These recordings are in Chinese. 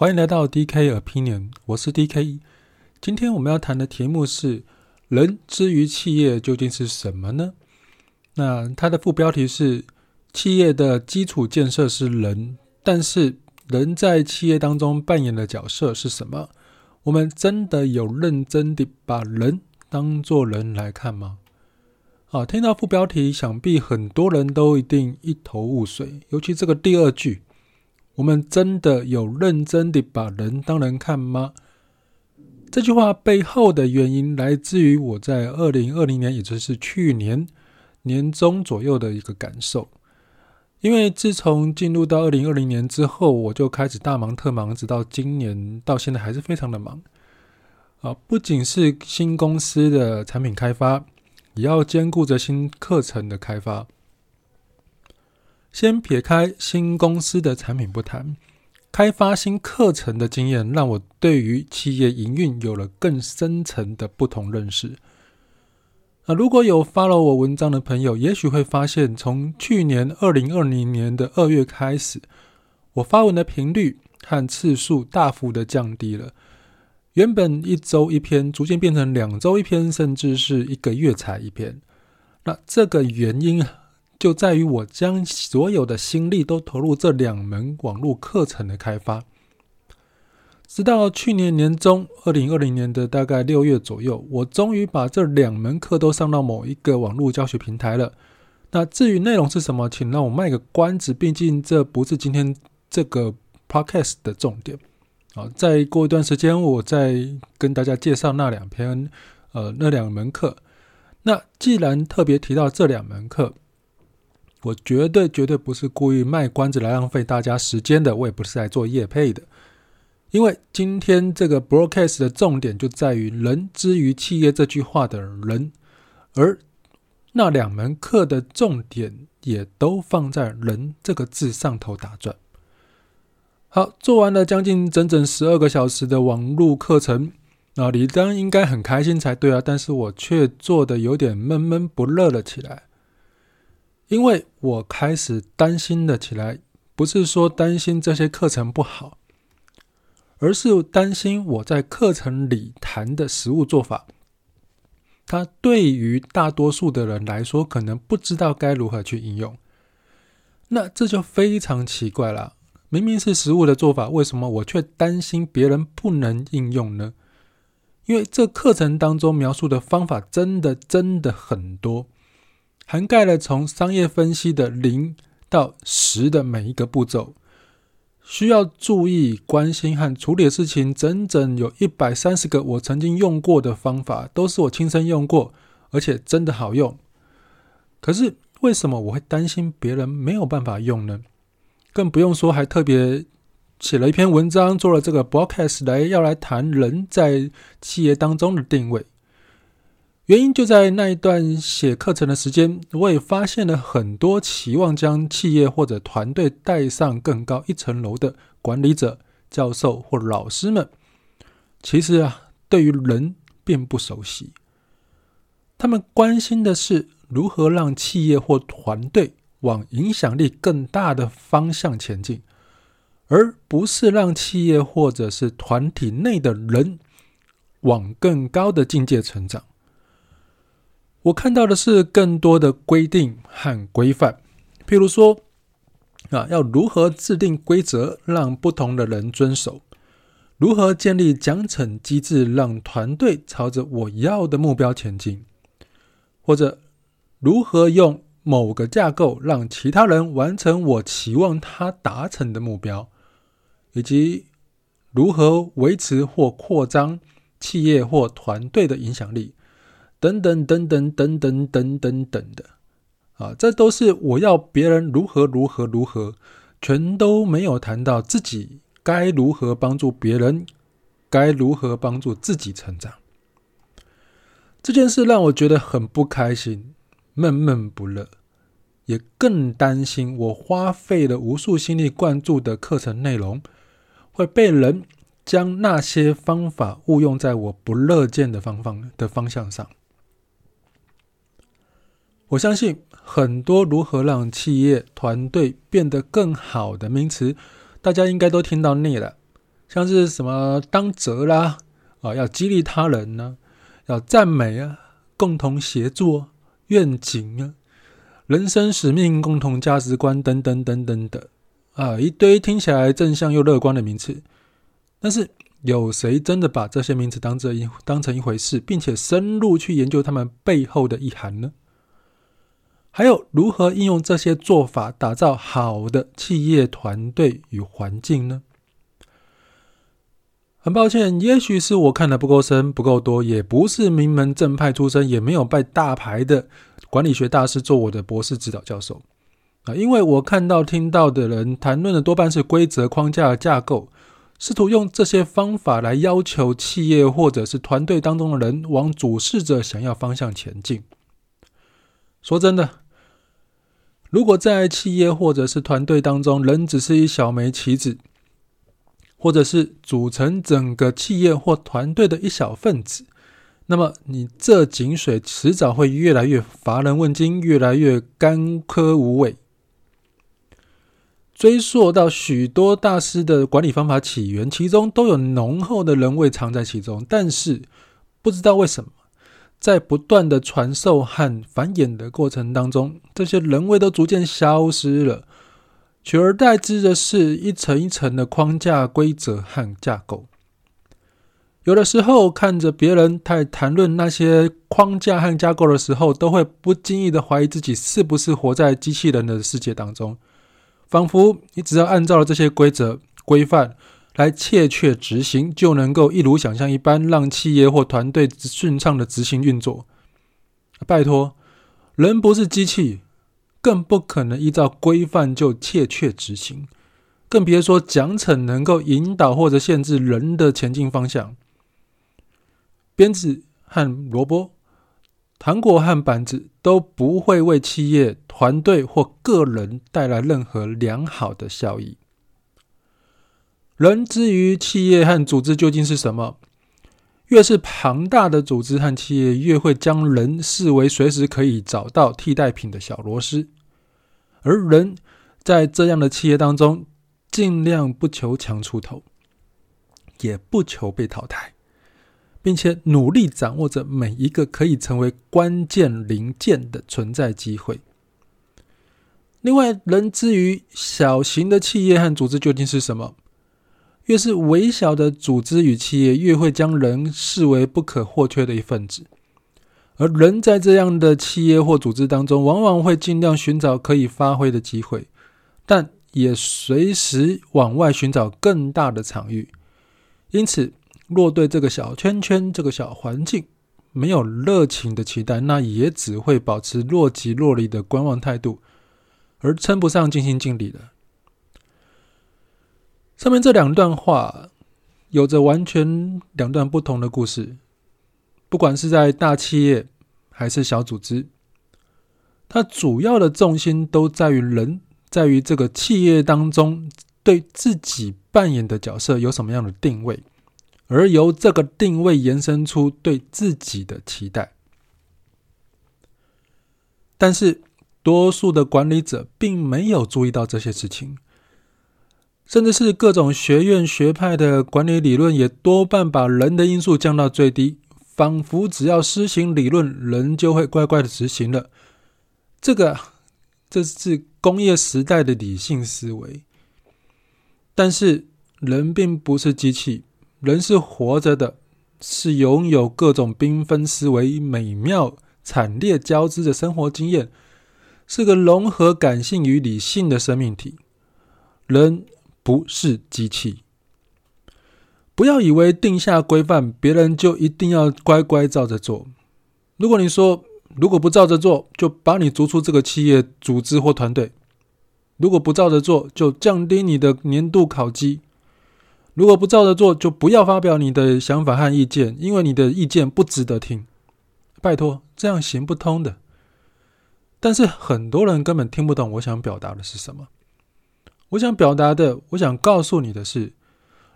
欢迎来到 DK Opinion，我是 DK。今天我们要谈的题目是“人之于企业究竟是什么呢？”那它的副标题是“企业的基础建设是人，但是人在企业当中扮演的角色是什么？我们真的有认真的把人当做人来看吗？”啊，听到副标题，想必很多人都一定一头雾水，尤其这个第二句，我们真的有认真的把人当人看吗？这句话背后的原因来自于我在二零二零年，也就是去年年中左右的一个感受。因为自从进入到二零二零年之后，我就开始大忙特忙，直到今年到现在还是非常的忙。啊，不仅是新公司的产品开发。也要兼顾着新课程的开发。先撇开新公司的产品不谈，开发新课程的经验让我对于企业营运有了更深层的不同认识。那如果有 follow 我文章的朋友，也许会发现，从去年二零二零年的二月开始，我发文的频率和次数大幅的降低了。原本一周一篇，逐渐变成两周一篇，甚至是一个月才一篇。那这个原因，就在于我将所有的心力都投入这两门网络课程的开发。直到去年年中，二零二零年的大概六月左右，我终于把这两门课都上到某一个网络教学平台了。那至于内容是什么，请让我卖个关子，毕竟这不是今天这个 podcast 的重点。好，再过一段时间，我再跟大家介绍那两篇，呃，那两门课。那既然特别提到这两门课，我绝对绝对不是故意卖关子来浪费大家时间的，我也不是来做业配的。因为今天这个 broadcast 的重点就在于“人之于企业”这句话的人，而那两门课的重点也都放在“人”这个字上头打转。好，做完了将近整整十二个小时的网络课程，啊，李当应该很开心才对啊，但是我却做得有点闷闷不乐了起来，因为我开始担心了起来，不是说担心这些课程不好，而是担心我在课程里谈的实物做法，它对于大多数的人来说，可能不知道该如何去应用，那这就非常奇怪了。明明是实物的做法，为什么我却担心别人不能应用呢？因为这课程当中描述的方法真的真的很多，涵盖了从商业分析的零到十的每一个步骤，需要注意、关心和处理的事情，整整有一百三十个。我曾经用过的方法，都是我亲身用过，而且真的好用。可是为什么我会担心别人没有办法用呢？更不用说，还特别写了一篇文章，做了这个 broadcast 来要来谈人在企业当中的定位。原因就在那一段写课程的时间，我也发现了很多期望将企业或者团队带上更高一层楼的管理者、教授或老师们，其实啊，对于人并不熟悉。他们关心的是如何让企业或团队。往影响力更大的方向前进，而不是让企业或者是团体内的人往更高的境界成长。我看到的是更多的规定和规范，譬如说，啊，要如何制定规则让不同的人遵守，如何建立奖惩机制让团队朝着我要的目标前进，或者如何用。某个架构让其他人完成我期望他达成的目标，以及如何维持或扩张企业或团队的影响力，等等等等等等等等等的，啊，这都是我要别人如何如何如何，全都没有谈到自己该如何帮助别人，该如何帮助自己成长。这件事让我觉得很不开心，闷闷不乐。也更担心，我花费了无数心力灌注的课程内容，会被人将那些方法误用在我不乐见的方方的方向上。我相信很多如何让企业团队变得更好的名词，大家应该都听到腻了。像是什么当责啦，啊，要激励他人呢、要赞美啊，共同协作、愿景啊，人生使命、共同价值观等等等等的啊，一堆听起来正向又乐观的名词。但是，有谁真的把这些名词当这一当成一回事，并且深入去研究他们背后的意涵呢？还有，如何应用这些做法，打造好的企业团队与环境呢？很抱歉，也许是我看得不够深、不够多，也不是名门正派出身，也没有拜大牌的管理学大师做我的博士指导教授啊。因为我看到、听到的人谈论的多半是规则、框架、架构，试图用这些方法来要求企业或者是团队当中的人往主事者想要方向前进。说真的。如果在企业或者是团队当中，人只是一小枚棋子，或者是组成整个企业或团队的一小分子，那么你这井水迟早会越来越乏人问津，越来越干渴无味。追溯到许多大师的管理方法起源，其中都有浓厚的人味藏在其中，但是不知道为什么。在不断的传授和繁衍的过程当中，这些人味都逐渐消失了，取而代之的是一层一层的框架、规则和架构。有的时候，看着别人在谈论那些框架和架构的时候，都会不经意的怀疑自己是不是活在机器人的世界当中，仿佛你只要按照了这些规则规范。来切切执行，就能够一如想象一般，让企业或团队顺畅的执行运作。拜托，人不是机器，更不可能依照规范就切切执行，更别说奖惩能够引导或者限制人的前进方向。鞭子和萝卜，糖果和板子都不会为企业、团队或个人带来任何良好的效益。人之于企业和组织究竟是什么？越是庞大的组织和企业，越会将人视为随时可以找到替代品的小螺丝，而人在这样的企业当中，尽量不求强出头，也不求被淘汰，并且努力掌握着每一个可以成为关键零件的存在机会。另外，人之于小型的企业和组织究竟是什么？越是微小的组织与企业，越会将人视为不可或缺的一份子，而人在这样的企业或组织当中，往往会尽量寻找可以发挥的机会，但也随时往外寻找更大的场域。因此，若对这个小圈圈、这个小环境没有热情的期待，那也只会保持若即若离的观望态度，而称不上尽心尽力的。上面这两段话有着完全两段不同的故事，不管是在大企业还是小组织，它主要的重心都在于人，在于这个企业当中对自己扮演的角色有什么样的定位，而由这个定位延伸出对自己的期待。但是，多数的管理者并没有注意到这些事情。甚至是各种学院学派的管理理论，也多半把人的因素降到最低，仿佛只要施行理论，人就会乖乖的执行了。这个，这是工业时代的理性思维。但是，人并不是机器，人是活着的，是拥有各种缤纷思维、美妙惨烈交织的生活经验，是个融合感性与理性的生命体。人。不是机器，不要以为定下规范，别人就一定要乖乖照着做。如果你说如果不照着做，就把你逐出这个企业、组织或团队；如果不照着做，就降低你的年度考绩；如果不照着做，就不要发表你的想法和意见，因为你的意见不值得听。拜托，这样行不通的。但是很多人根本听不懂我想表达的是什么。我想表达的，我想告诉你的是，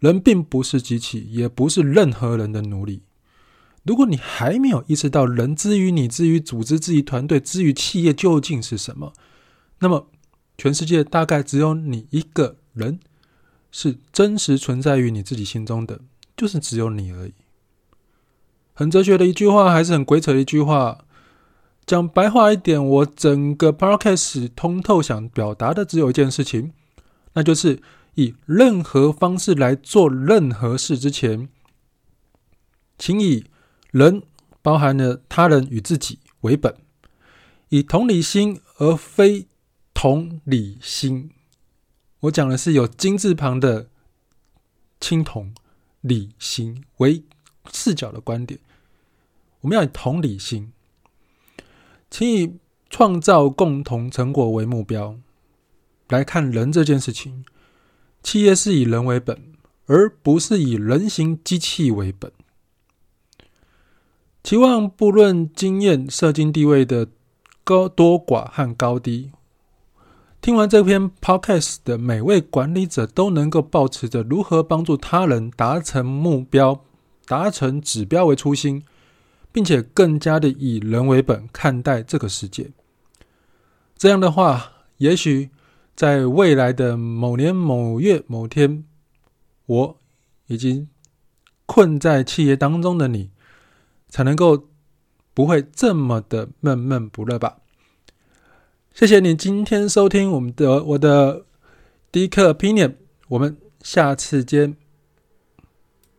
人并不是机器，也不是任何人的奴隶。如果你还没有意识到人之于你、之于组织、之于团队、之于企业究竟是什么，那么全世界大概只有你一个人，是真实存在于你自己心中的，就是只有你而已。很哲学的一句话，还是很鬼扯的一句话。讲白话一点，我整个 podcast 通透想表达的只有一件事情，那就是以任何方式来做任何事之前，请以人包含了他人与自己为本，以同理心而非同理心。我讲的是有金字旁的青铜理心为视角的观点，我们要以同理心。请以创造共同成果为目标来看人这件事情。企业是以人为本，而不是以人形机器为本。期望不论经验、社经地位的高多寡和高低，听完这篇 Podcast 的每位管理者都能够抱持着如何帮助他人达成目标、达成指标为初心。并且更加的以人为本看待这个世界，这样的话，也许在未来的某年某月某天，我已经困在企业当中的你，才能够不会这么的闷闷不乐吧。谢谢你今天收听我们的我的迪克 opinion，我们下次见。